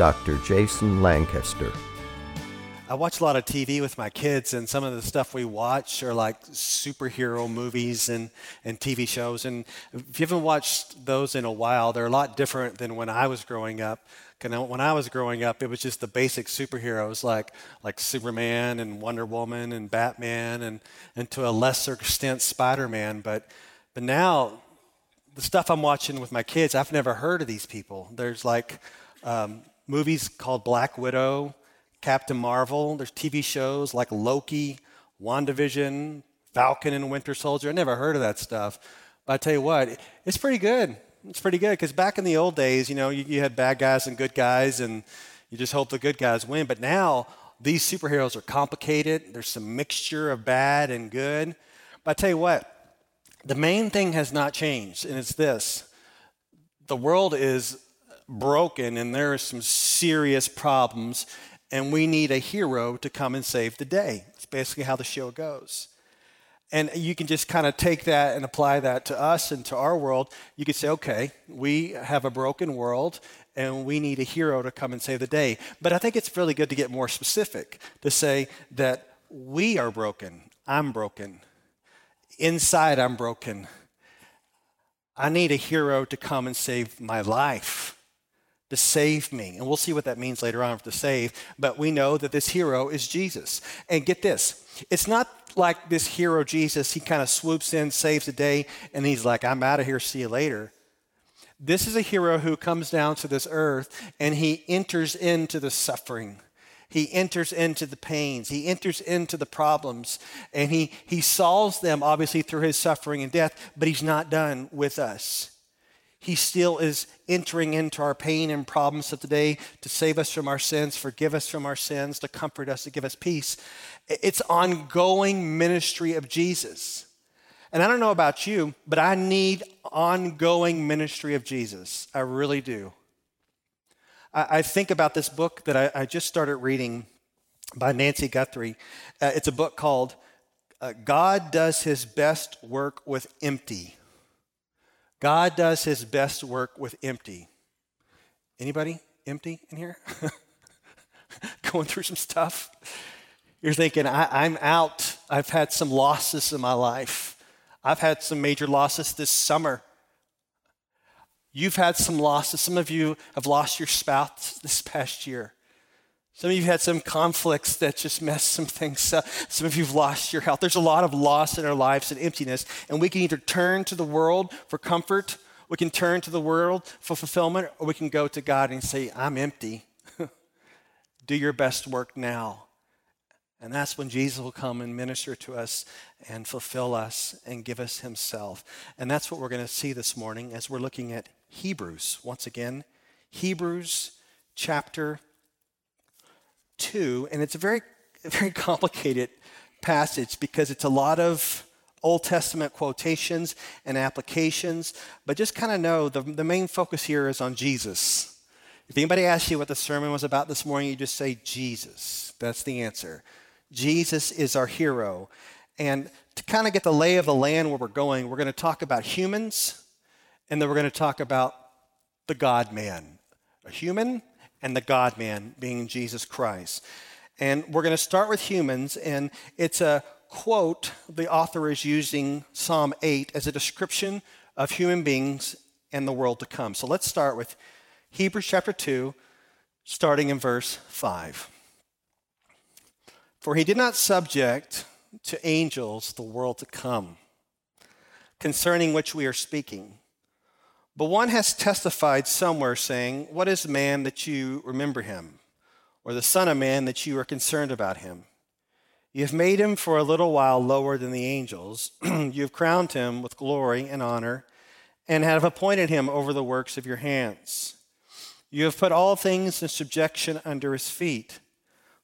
Dr. Jason Lancaster. I watch a lot of TV with my kids, and some of the stuff we watch are like superhero movies and, and TV shows. And if you haven't watched those in a while, they're a lot different than when I was growing up. When I was growing up, it was just the basic superheroes like, like Superman and Wonder Woman and Batman, and, and to a lesser extent, Spider Man. But, but now, the stuff I'm watching with my kids, I've never heard of these people. There's like um, movies called Black Widow, Captain Marvel. There's TV shows like Loki, WandaVision, Falcon and Winter Soldier. I never heard of that stuff. But I tell you what, it's pretty good. It's pretty good because back in the old days, you know, you, you had bad guys and good guys, and you just hope the good guys win. But now these superheroes are complicated. There's some mixture of bad and good. But I tell you what, the main thing has not changed, and it's this the world is broken and there are some serious problems, and we need a hero to come and save the day. It's basically how the show goes. And you can just kind of take that and apply that to us and to our world. You could say, okay, we have a broken world and we need a hero to come and save the day. But I think it's really good to get more specific to say that we are broken. I'm broken. Inside, I'm broken. I need a hero to come and save my life to save me. And we'll see what that means later on to save. But we know that this hero is Jesus. And get this it's not like this hero Jesus, he kind of swoops in, saves the day, and he's like, I'm out of here, see you later. This is a hero who comes down to this earth and he enters into the suffering. He enters into the pains. He enters into the problems. And he, he solves them, obviously, through his suffering and death, but he's not done with us. He still is entering into our pain and problems of today to save us from our sins, forgive us from our sins, to comfort us, to give us peace. It's ongoing ministry of Jesus. And I don't know about you, but I need ongoing ministry of Jesus. I really do. I, I think about this book that I, I, just started reading by Nancy Guthrie. Uh, it's a book called uh, God Does His Best Work with Empty. God does his best work with empty. Anybody empty in here? Going through some stuff? You're thinking, I, am out. I've had some losses in my life. I've had some major losses this summer. You've had some losses. Some of you have lost your spouse this past year. Some of you had some conflicts that just messed some things up. Some of you have lost your health. There's a lot of loss in our lives and emptiness, and we can either turn to the world for comfort, we can turn to the world for fulfillment, or we can go to God and say, I'm empty. Do your best work now. And that's when Jesus will come and minister to us and fulfill us and give us himself. And that's what we're going to see this morning as we're looking at Hebrews. Once again, Hebrews chapter 2, and it's a very, very complicated passage because it's a lot of Old Testament quotations and applications, but just kind of know the, the main focus here is on Jesus. If anybody asks you what the sermon was about this morning, you just say Jesus. That's the answer. Jesus is our hero. And to kind of get the lay of the land where we're going, we're going to talk about humans, and then we're going to talk about the God man. A human and the God man being Jesus Christ. And we're going to start with humans, and it's a quote the author is using Psalm 8 as a description of human beings and the world to come. So let's start with Hebrews chapter 2, starting in verse 5. For he did not subject to angels the world to come, concerning which we are speaking. But one has testified somewhere, saying, What is man that you remember him? Or the Son of Man that you are concerned about him? You have made him for a little while lower than the angels. you have crowned him with glory and honor, and have appointed him over the works of your hands. You have put all things in subjection under his feet.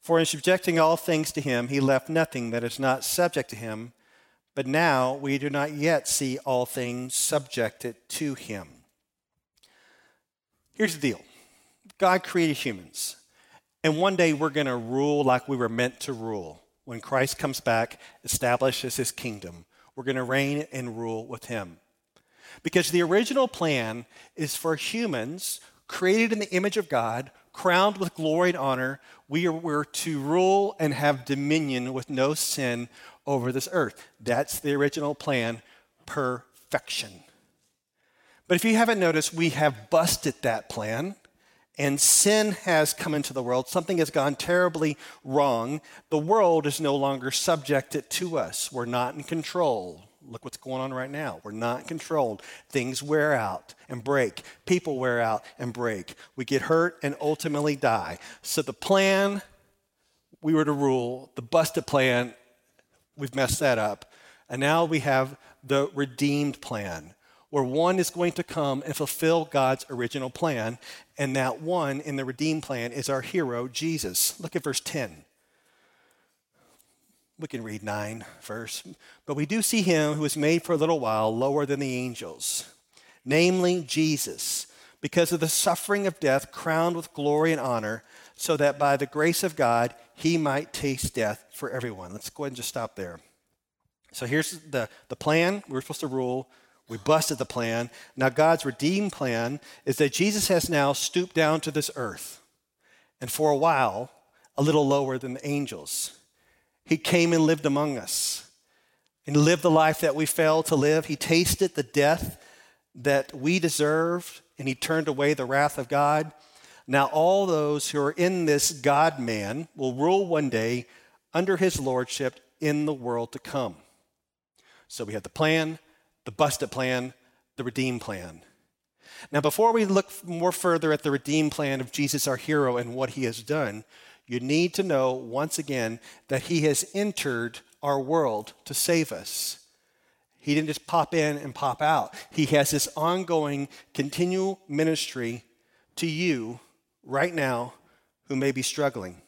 For in subjecting all things to him, he left nothing that is not subject to him. But now we do not yet see all things subjected to him. Here's the deal God created humans, and one day we're going to rule like we were meant to rule. When Christ comes back, establishes his kingdom, we're going to reign and rule with him. Because the original plan is for humans created in the image of God, crowned with glory and honor, we were to rule and have dominion with no sin over this earth. That's the original plan, perfection. But if you haven't noticed, we have busted that plan. And sin has come into the world. Something has gone terribly wrong. The world is no longer subjected to us. We're not in control. Look what's going on right now. We're not controlled. Things wear out and break. People wear out and break. We get hurt and ultimately die. So the plan we were to rule, the busted plan, we've messed that up. And now we have the redeemed plan, where one is going to come and fulfill God's original plan. And that one in the redeemed plan is our hero, Jesus. Look at verse 10. We can read 9 verse. But we do see him who was made for a little while lower than the angels, namely Jesus, because of the suffering of death, crowned with glory and honor, so that by the grace of God he might taste death for everyone. Let's go ahead and just stop there. So here's the, the plan. We are supposed to rule. We busted the plan. Now, God's redeemed plan is that Jesus has now stooped down to this earth, and for a while, a little lower than the angels. He came and lived among us and lived the life that we failed to live. He tasted the death that we deserved and he turned away the wrath of God. Now, all those who are in this God man will rule one day under his lordship in the world to come. So we have the plan, the busted plan, the redeem plan. Now, before we look more further at the redeem plan of Jesus, our hero, and what he has done, you need to know once again that He has entered our world to save us. He didn't just pop in and pop out. He has this ongoing, continual ministry to you right now who may be struggling.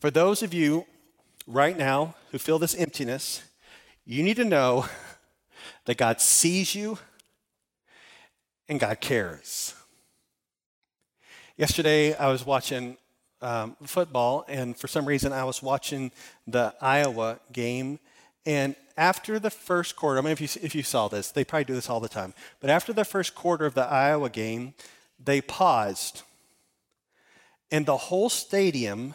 For those of you right now who feel this emptiness, you need to know that God sees you and God cares. Yesterday, I was watching um, football, and for some reason I was watching the Iowa game. And after the first quarter, I mean, if you, if you saw this, they probably do this all the time, but after the first quarter of the Iowa game, they paused, and the whole stadium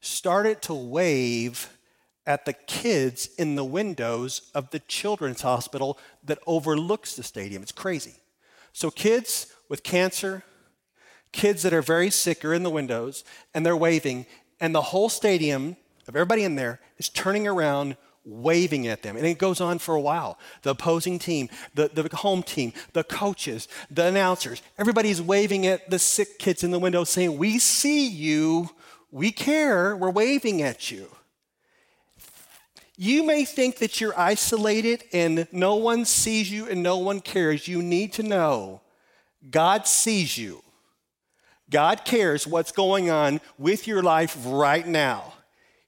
started to wave at the kids in the windows of the children's hospital that overlooks the stadium. It's crazy. So, kids with cancer, kids that are very sick are in the windows and they're waving, and the whole stadium of everybody in there is turning around waving at them. And it goes on for a while. The opposing team, the, the home team, the coaches, the announcers, everybody's waving at the sick kids in the window saying, We see you, we care, we're waving at you. You may think that you're isolated and no one sees you and no one cares. You need to know God sees you. God cares what's going on with your life right now.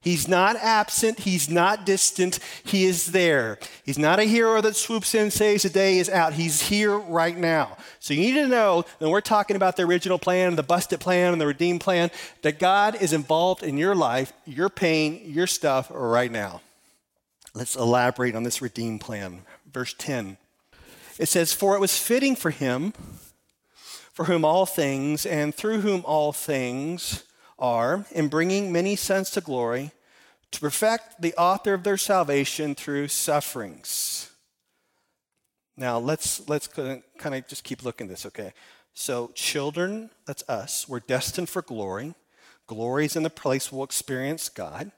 He's not absent. He's not distant. He is there. He's not a hero that swoops in and says the day is out. He's here right now. So you need to know that we're talking about the original plan, the busted plan, and the redeemed plan, that God is involved in your life, your pain, your stuff right now. Let's elaborate on this redeemed plan. Verse 10. It says, For it was fitting for him for whom all things and through whom all things are, in bringing many sons to glory, to perfect the author of their salvation through sufferings. Now let's let's kind of just keep looking at this, okay? So children, that's us, we're destined for glory. Glory is in the place we'll experience God.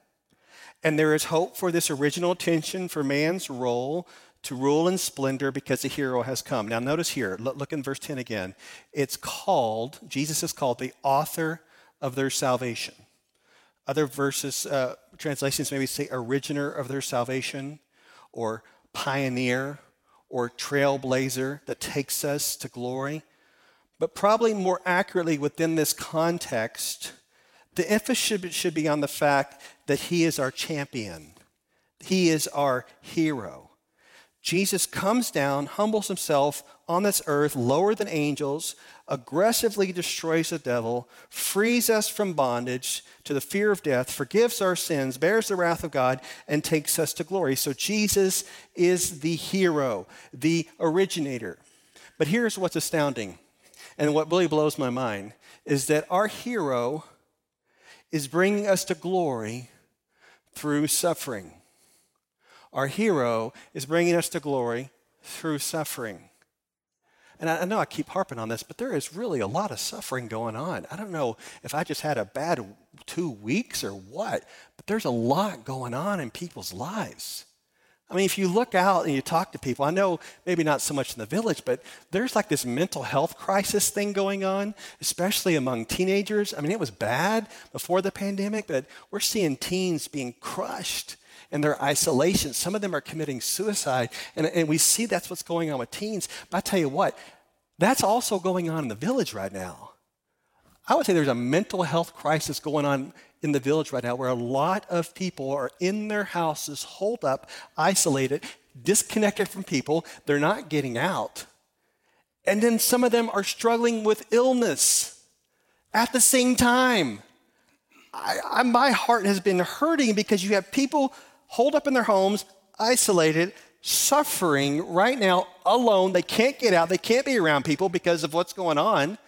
And there is hope for this original intention for man's role to rule in splendor because the hero has come. Now, notice here, look in verse 10 again. It's called, Jesus is called the author of their salvation. Other verses, uh, translations maybe say originator of their salvation, or pioneer, or trailblazer that takes us to glory. But probably more accurately within this context, the emphasis should, be on the fact that he is our champion. He is our hero. Jesus comes down, humbles himself on this earth, lower than angels, aggressively destroys the devil, frees us from bondage to the fear of death, forgives our sins, bears the wrath of God, and takes us to glory. So Jesus is the hero, the originator. But here's what's astounding, and what really blows my mind is that our hero is bringing us to glory through suffering. Our hero is bringing us to glory through suffering. And I, know I keep harping on this, but there is really a lot of suffering going on. I don't know if I just had a bad two weeks or what, but there's a lot going on in people's lives. I mean, if you look out and you talk to people, I know maybe not so much in the village, but there's like this mental health crisis thing going on, especially among teenagers. I mean, it was bad before the pandemic, but we're seeing teens being crushed in their isolation. Some of them are committing suicide, and, and we see that's what's going on with teens. But I tell you what, that's also going on in the village right now. I would say there's a mental health crisis going on in the village right now where a lot of people are in their houses, holed up, isolated, disconnected from people. They're not getting out. And then some of them are struggling with illness at the same time. I, I, my heart has been hurting because you have people holed up in their homes, isolated, suffering right now alone. They can't get out, they can't be around people because of what's going on.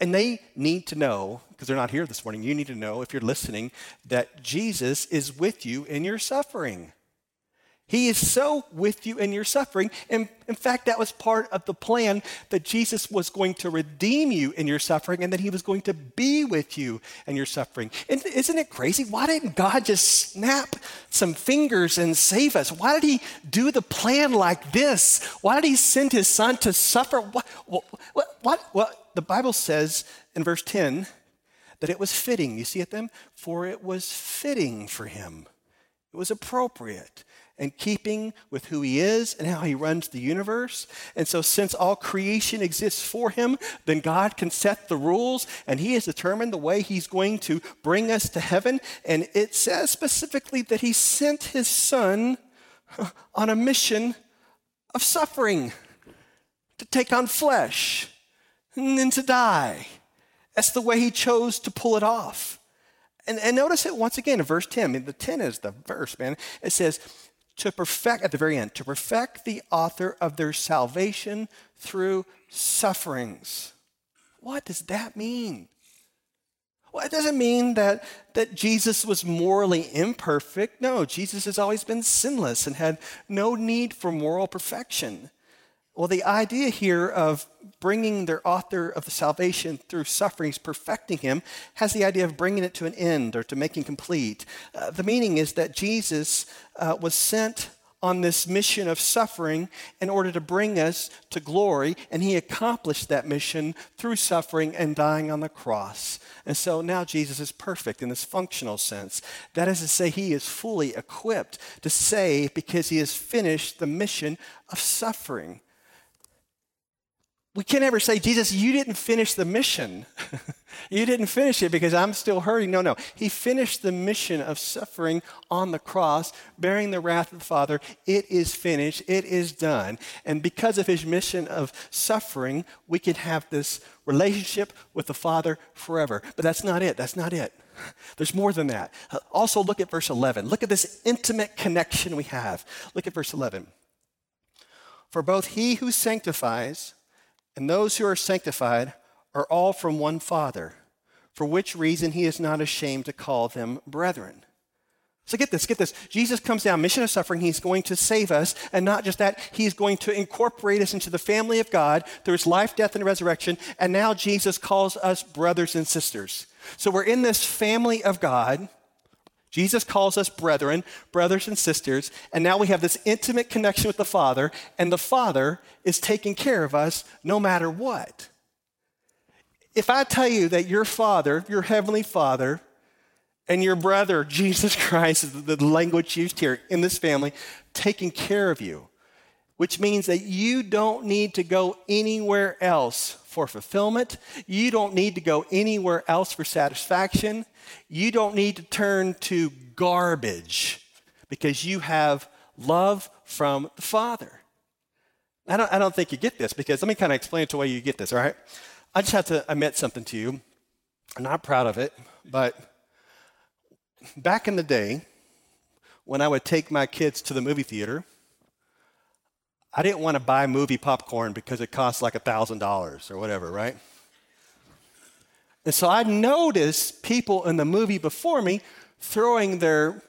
And they need to know, because they're not here this morning, you need to know, if you're listening, that Jesus is with you in your suffering. He is so with you in your suffering. And in fact, that was part of the plan that Jesus was going to redeem you in your suffering and that he was going to be with you in your suffering. And isn't it crazy? Why didn't God just snap some fingers and save us? Why did he do the plan like this? Why did he send his son to suffer? What, what, what, what? The Bible says in verse 10 that it was fitting. You see it then? For it was fitting for him. It was appropriate and keeping with who he is and how he runs the universe. And so, since all creation exists for him, then God can set the rules and he has determined the way he's going to bring us to heaven. And it says specifically that he sent his son on a mission of suffering to take on flesh then to die. That's the way he chose to pull it off. And, and notice it once again in verse 10. I mean, the 10 is the verse, man. It says, to perfect, at the very end, to perfect the author of their salvation through sufferings. What does that mean? Well, it doesn't mean that, that Jesus was morally imperfect. No, Jesus has always been sinless and had no need for moral perfection. Well, the idea here of bringing their author of the salvation through sufferings, perfecting him, has the idea of bringing it to an end or to making complete. Uh, the meaning is that Jesus uh, was sent on this mission of suffering in order to bring us to glory, and he accomplished that mission through suffering and dying on the cross. And so now Jesus is perfect in this functional sense. That is to say, he is fully equipped to save because he has finished the mission of suffering we can't ever say, Jesus, you didn't finish the mission. you didn't finish it because I'm still hurting. No, no. He finished the mission of suffering on the cross, bearing the wrath of the Father. It is finished. It is done. And because of his mission of suffering, we can have this relationship with the Father forever. But that's not it. That's not it. There's more than that. Uh, also, look at verse 11. Look at this intimate connection we have. Look at verse 11. For both he who sanctifies, and those who are sanctified are all from one Father, for which reason he is not ashamed to call them brethren. So get this, get this. Jesus comes down, mission of suffering. He's going to save us. And not just that, he's going to incorporate us into the family of God through his life, death, and resurrection. And now Jesus calls us brothers and sisters. So we're in this family of God. Jesus calls us brethren, brothers and sisters, and now we have this intimate connection with the Father, and the Father is taking care of us no matter what. If I tell you that your Father, your Heavenly Father, and your brother, Jesus Christ, is the language used here in this family, taking care of you, which means that you don't need to go anywhere else for fulfillment. You don't need to go anywhere else for satisfaction. You don't need to turn to garbage because you have love from the Father. I don't, I don't think you get this because let me kind of explain it to the way you get this, all right? I just have to admit something to you. I'm not proud of it, but back in the day, when I would take my kids to the movie theater, I didn't want to buy movie popcorn because it cost like $1,000 or whatever, right? And so I noticed people in the movie before me throwing their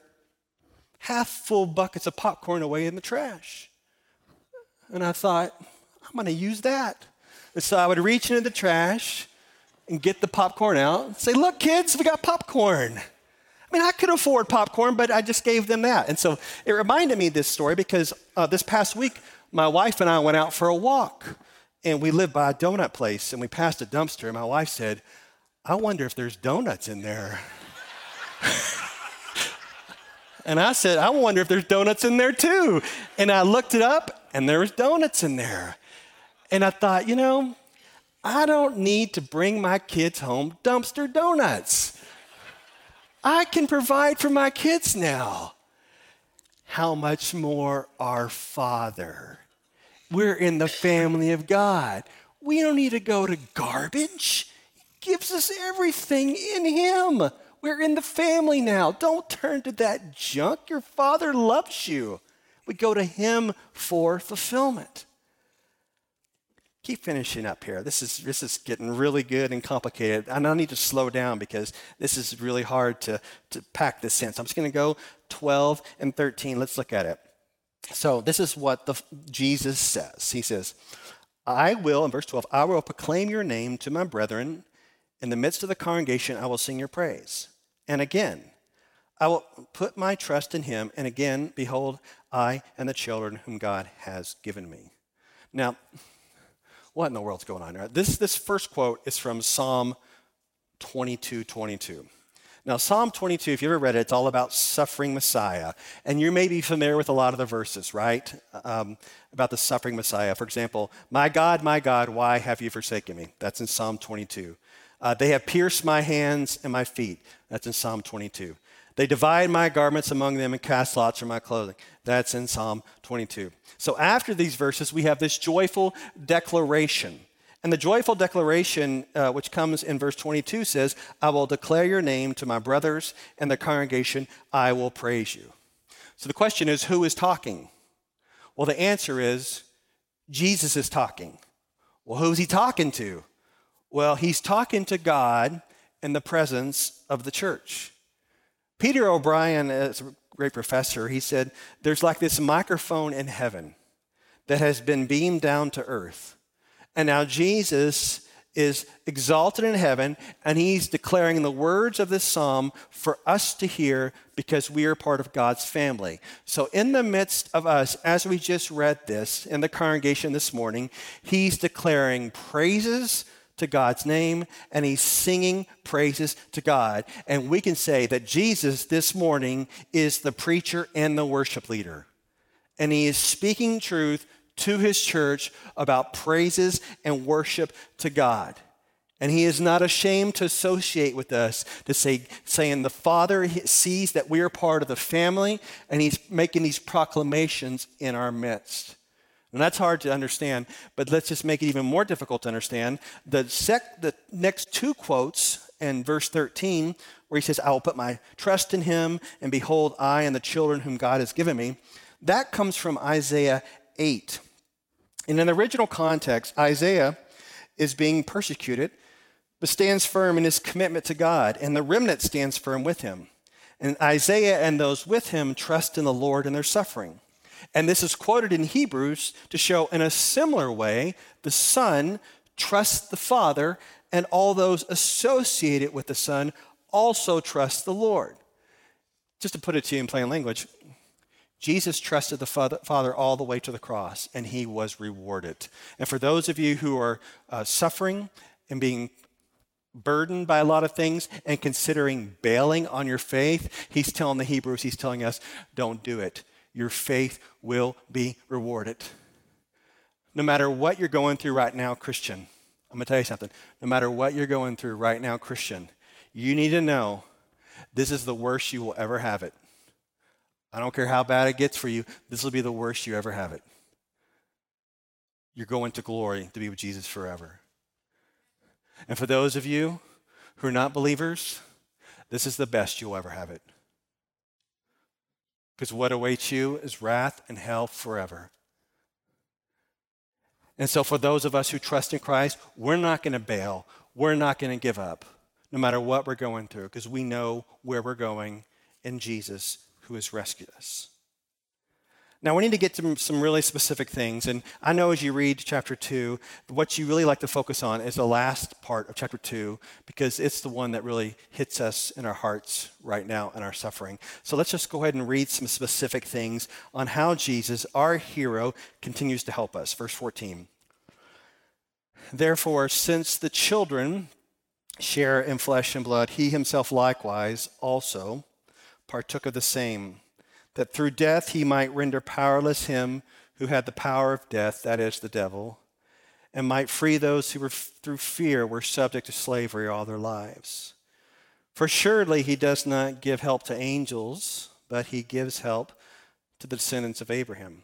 half full buckets of popcorn away in the trash. And I thought, I'm going to use that. And so I would reach into the trash and get the popcorn out and say, Look, kids, we got popcorn. I mean, I could afford popcorn, but I just gave them that. And so it reminded me this story because uh, this past week, my wife and I went out for a walk. And we lived by a donut place, and we passed a dumpster. And my wife said, I wonder if there's donuts in there. and I said, I wonder if there's donuts in there too. And I looked it up, and there was donuts in there. And I thought, you know, I don't need to bring my kids home dumpster donuts. I can provide for my kids now. How much more our Father? We're in the family of God. We don't need to go to garbage. He gives us everything in Him. We're in the family now. Don't turn to that junk. Your Father loves you. We go to Him for fulfillment keep finishing up here. This is, this is getting really good and complicated. And I need to slow down because this is really hard to, to pack this in. So I'm just going to go 12 and 13. Let's look at it. So this is what the, Jesus says. He says, I will, in verse 12, I will proclaim your name to my brethren. In the midst of the congregation, I will sing your praise. And again, I will put my trust in him. And again, behold, I and the children whom God has given me. Now, what in the world's going on here? This, this first quote is from Psalm 22 22. Now, Psalm 22, if you ever read it, it's all about suffering Messiah. And you may be familiar with a lot of the verses, right? Um, about the suffering Messiah. For example, My God, my God, why have you forsaken me? That's in Psalm 22. Uh, they have pierced my hands and my feet. That's in Psalm 22. They divide my garments among them and cast lots for my clothing. That's in Psalm 22. So after these verses, we have this joyful declaration. And the joyful declaration, uh, which comes in verse 22, says, I will declare your name to my brothers and the congregation, I will praise you. So the question is, who is talking? Well, the answer is, Jesus is talking. Well, who's he talking to? Well, he's talking to God in the presence of the church. Peter O'Brien is a great professor. He said, There's like this microphone in heaven that has been beamed down to earth. And now Jesus is exalted in heaven, and he's declaring the words of this psalm for us to hear because we are part of God's family. So, in the midst of us, as we just read this in the congregation this morning, he's declaring praises to God's name and he's singing praises to God. And we can say that Jesus this morning is the preacher and the worship leader. And he is speaking truth to his church about praises and worship to God. And he is not ashamed to associate with us to say, saying the Father sees that we are part of the family, and he's making these proclamations in our midst. And that's hard to understand, but let's just make it even more difficult to understand. The, sec, the next two quotes in verse 13, where he says, I will put my trust in him, and behold, I and the children whom God has given me, that comes from Isaiah 8. And in the original context, Isaiah is being persecuted, but stands firm in his commitment to God, and the remnant stands firm with him. And Isaiah and those with him trust in the Lord in their suffering. And this is quoted in Hebrews to show in a similar way the Son trusts the Father, and all those associated with the Son also trust the Lord. Just to put it to you in plain language, Jesus trusted the Father all the way to the cross, and he was rewarded. And for those of you who are uh, suffering and being burdened by a lot of things and considering bailing on your faith, he's telling the Hebrews, he's telling us, don't do it your faith will be rewarded. No matter what you're going through right now, Christian, I'm going to tell you something. No matter what you're going through right now, Christian, you need to know this is the worst you will ever have it. I don't care how bad it gets for you, this will be the worst you ever have it. You're going to glory to be with Jesus forever. And for those of you who are not believers, this is the best you'll ever have it. Because what awaits you is wrath and hell forever. And so, for those of us who trust in Christ, we're not going to bail. We're not going to give up, no matter what we're going through, because we know where we're going in Jesus who has rescued us. Now, we need to get to some really specific things. And I know as you read chapter 2, what you really like to focus on is the last part of chapter 2, because it's the one that really hits us in our hearts right now and our suffering. So let's just go ahead and read some specific things on how Jesus, our hero, continues to help us. Verse 14. Therefore, since the children share in flesh and blood, he himself likewise also partook of the same that through death he might render powerless him who had the power of death, that is, the devil, and might free those who were through fear were subject to slavery all their lives. For surely he does not give help to angels, but he gives help to the descendants of Abraham.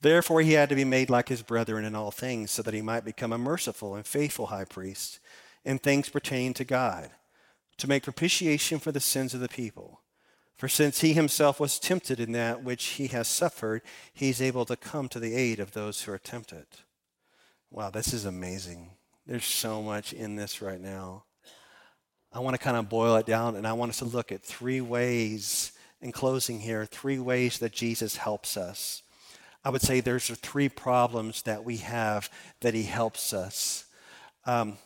Therefore, he had to be made like his brethren in all things, so that he might become a merciful and faithful high priest in things pertaining to God, to make propitiation for the sins of the people. For since he himself was tempted in that which he has suffered, he's able to come to the aid of those who are tempted. Wow, this is amazing. There's so much in this right now. I want to kind of boil it down and I want us to look at three ways in closing here, three ways that Jesus helps us. I would say there's three problems that we have that he helps us. Um,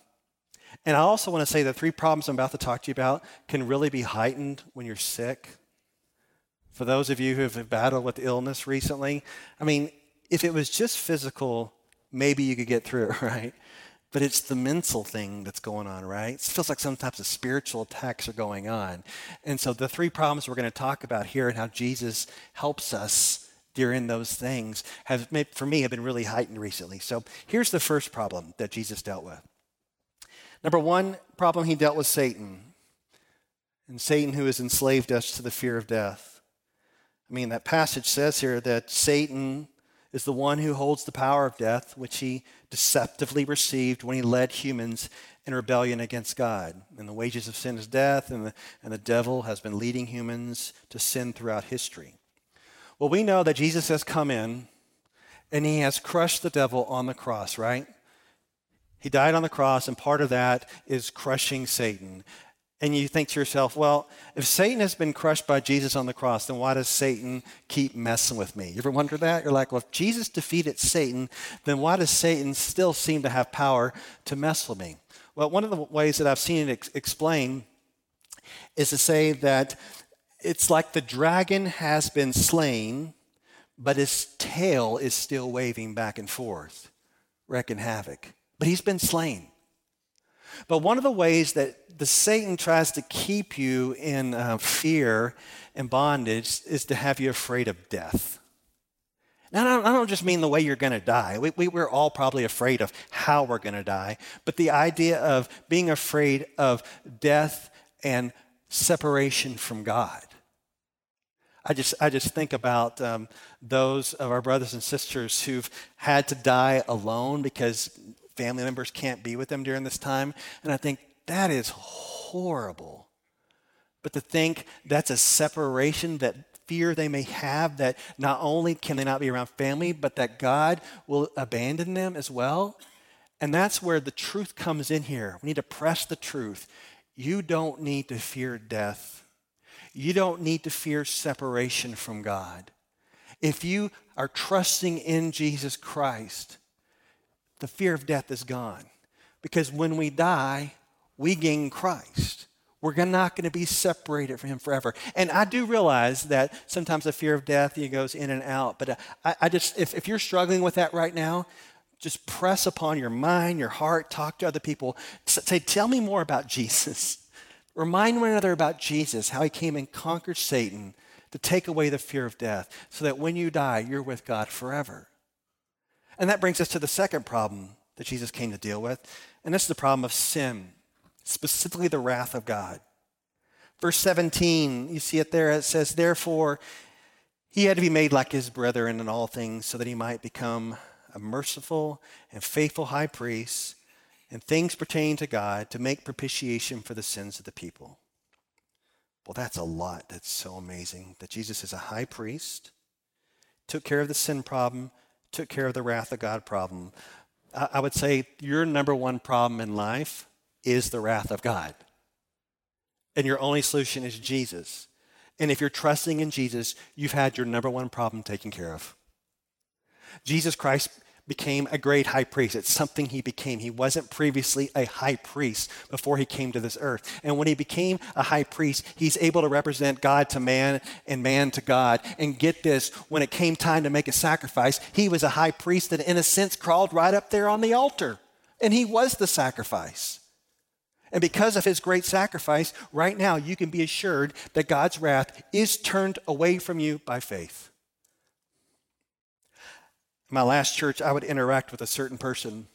and I also want to say the three problems I'm about to talk to you about can really be heightened when you're sick. For those of you who have battled with illness recently, I mean, if it was just physical, maybe you could get through it, right? But it's the mental thing that's going on, right? It feels like some types of spiritual attacks are going on. And so the three problems we're going to talk about here and how Jesus helps us during those things have made, for me have been really heightened recently. So here's the first problem that Jesus dealt with. Number one problem he dealt with Satan. And Satan who has enslaved us to the fear of death. I mean, that passage says here that Satan is the one who holds the power of death, which he deceptively received when he led humans in rebellion against God. And the wages of sin is death, and the, and the devil has been leading humans to sin throughout history. Well, we know that Jesus has come in and he has crushed the devil on the cross, right? He died on the cross, and part of that is crushing Satan and you think to yourself, well, if Satan has been crushed by Jesus on the cross, then why does Satan keep messing with me? You ever wonder that? You're like, well, if Jesus defeated Satan, then why does Satan still seem to have power to mess with me? Well, one of the ways that I've seen it ex- explained is to say that it's like the dragon has been slain, but his tail is still waving back and forth, wrecking havoc. But he's been slain. But one of the ways that the Satan tries to keep you in uh, fear and bondage is to have you afraid of death. Now, I don't, I don't just mean the way you're going to die. We, we, we're all probably afraid of how we're going to die. But the idea of being afraid of death and separation from God. I just, I just think about um, those of our brothers and sisters who've had to die alone because family members can't be with them during this time. And I think that is horrible. But to think that's a separation that fear they may have that not only can they not be around family, but that God will abandon them as well. And that's where the truth comes in here. We need to press the truth. You don't need to fear death. You don't need to fear separation from God. If you are trusting in Jesus Christ, the fear of death is gone. Because when we die, we gain Christ. We're not going to be separated from Him forever. And I do realize that sometimes the fear of death he goes in and out. But uh, I, I just, if, if you're struggling with that right now, just press upon your mind, your heart, talk to other people. Say, tell me more about Jesus. Remind one another about Jesus, how He came and conquered Satan to take away the fear of death, so that when you die, you're with God forever. And that brings us to the second problem that Jesus came to deal with, and this is the problem of sin, specifically the wrath of God. Verse 17, you see it there, it says, Therefore, he had to be made like his brethren in all things so that he might become a merciful and faithful high priest in things pertaining to God to make propitiation for the sins of the people. Well, that's a lot. That's so amazing that Jesus is a high priest, took care of the sin problem, took care of the wrath of God problem. I would say your number one problem in life is the wrath of God. And your only solution is Jesus. And if you're trusting in Jesus, you've had your number one problem taken care of. Jesus Christ became a great high priest. It's something he became. He wasn't previously a high priest before he came to this earth. And when he became a high priest, he's able to represent God to man and man to God. And get this, when it came time to make a sacrifice, he was a high priest that, in a sense, crawled right up there on the altar. And he was the sacrifice. And because of his great sacrifice, right now you can be assured that God's wrath is turned away from you by faith my last church, I would interact with a certain person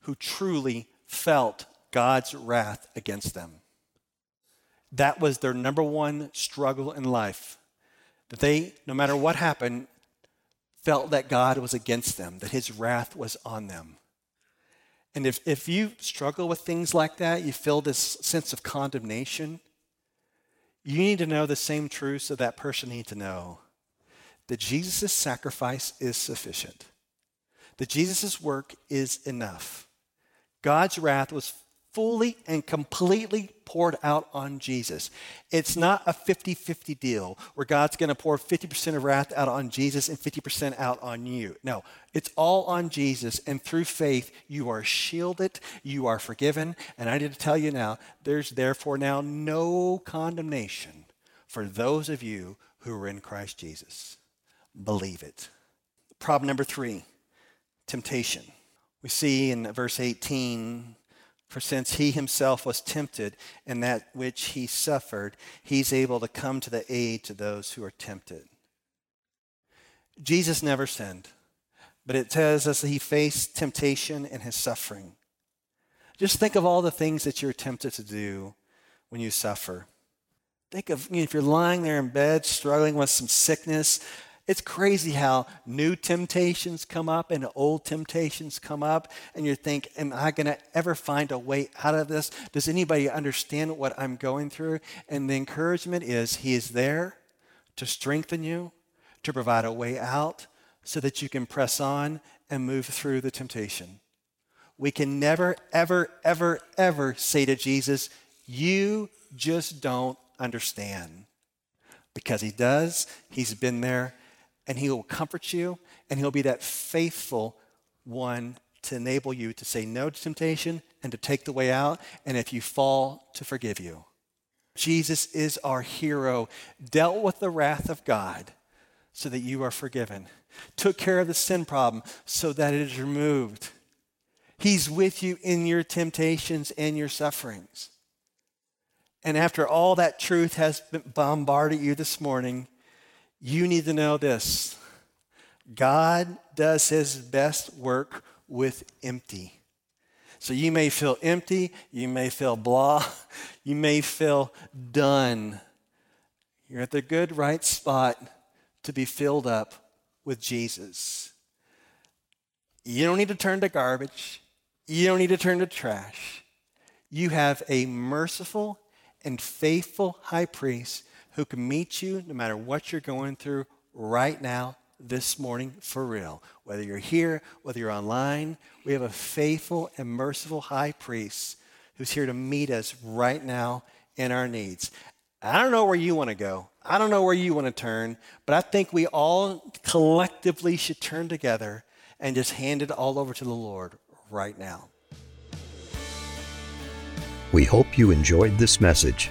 who truly felt God's wrath against them. That was their number one struggle in life. That they, no matter what happened, felt that God was against them, that his wrath was on them. And if, if you struggle with things like that, you feel this sense of condemnation, you need to know the same truths that that person needs to know that Jesus' sacrifice is sufficient, that Jesus' work is enough. God's wrath was fully and completely poured out on Jesus. It's not a 50 50 deal where God's going to pour 50% of wrath out on Jesus and 50% out on you. No, it's all on Jesus. And through faith, you are shielded, you are forgiven. And I need to tell you now, there's therefore now no condemnation for those of you who are in Christ Jesus believe it. Problem number three temptation. We see in verse 18, for since he himself was tempted in that which he suffered, he's able to come to the aid to those who are tempted. Jesus never sinned, but it tells us that he faced temptation in his suffering. Just think of all the things that you're tempted to do when you suffer. Think of you know, if you're lying there in bed struggling with some sickness, it's crazy how new temptations come up and old temptations come up, and you think, Am I going to ever find a way out of this? Does anybody understand what I'm going through? And the encouragement is He is there to strengthen you, to provide a way out so that you can press on and move through the temptation. We can never, ever, ever, ever say to Jesus, You just don't understand. Because He does, He's been there and He will comfort you, and He'll be that faithful one to enable you to say no to temptation and to take the way out, and if you fall, to forgive you. Jesus is our hero, dealt with the wrath of God so that you are forgiven, took care of the sin problem so that it is removed. He's with you in your temptations and your sufferings. And after all that truth has bombarded you this morning, you need to know this God does his best work with empty. So you may feel empty, you may feel blah, you may feel done. You're at the good, right spot to be filled up with Jesus. You don't need to turn to garbage, you don't need to turn to trash. You have a merciful and faithful high priest who can meet you no matter what you're going through right now, this morning, for real. Whether you're here, whether you're online, we have a faithful and merciful high priest who's here to meet us right now in our needs. I don't know where you want to go. I don't know where you want to turn, but I think we all collectively should turn together and just hand it all over to the Lord right now. We hope you enjoyed this message.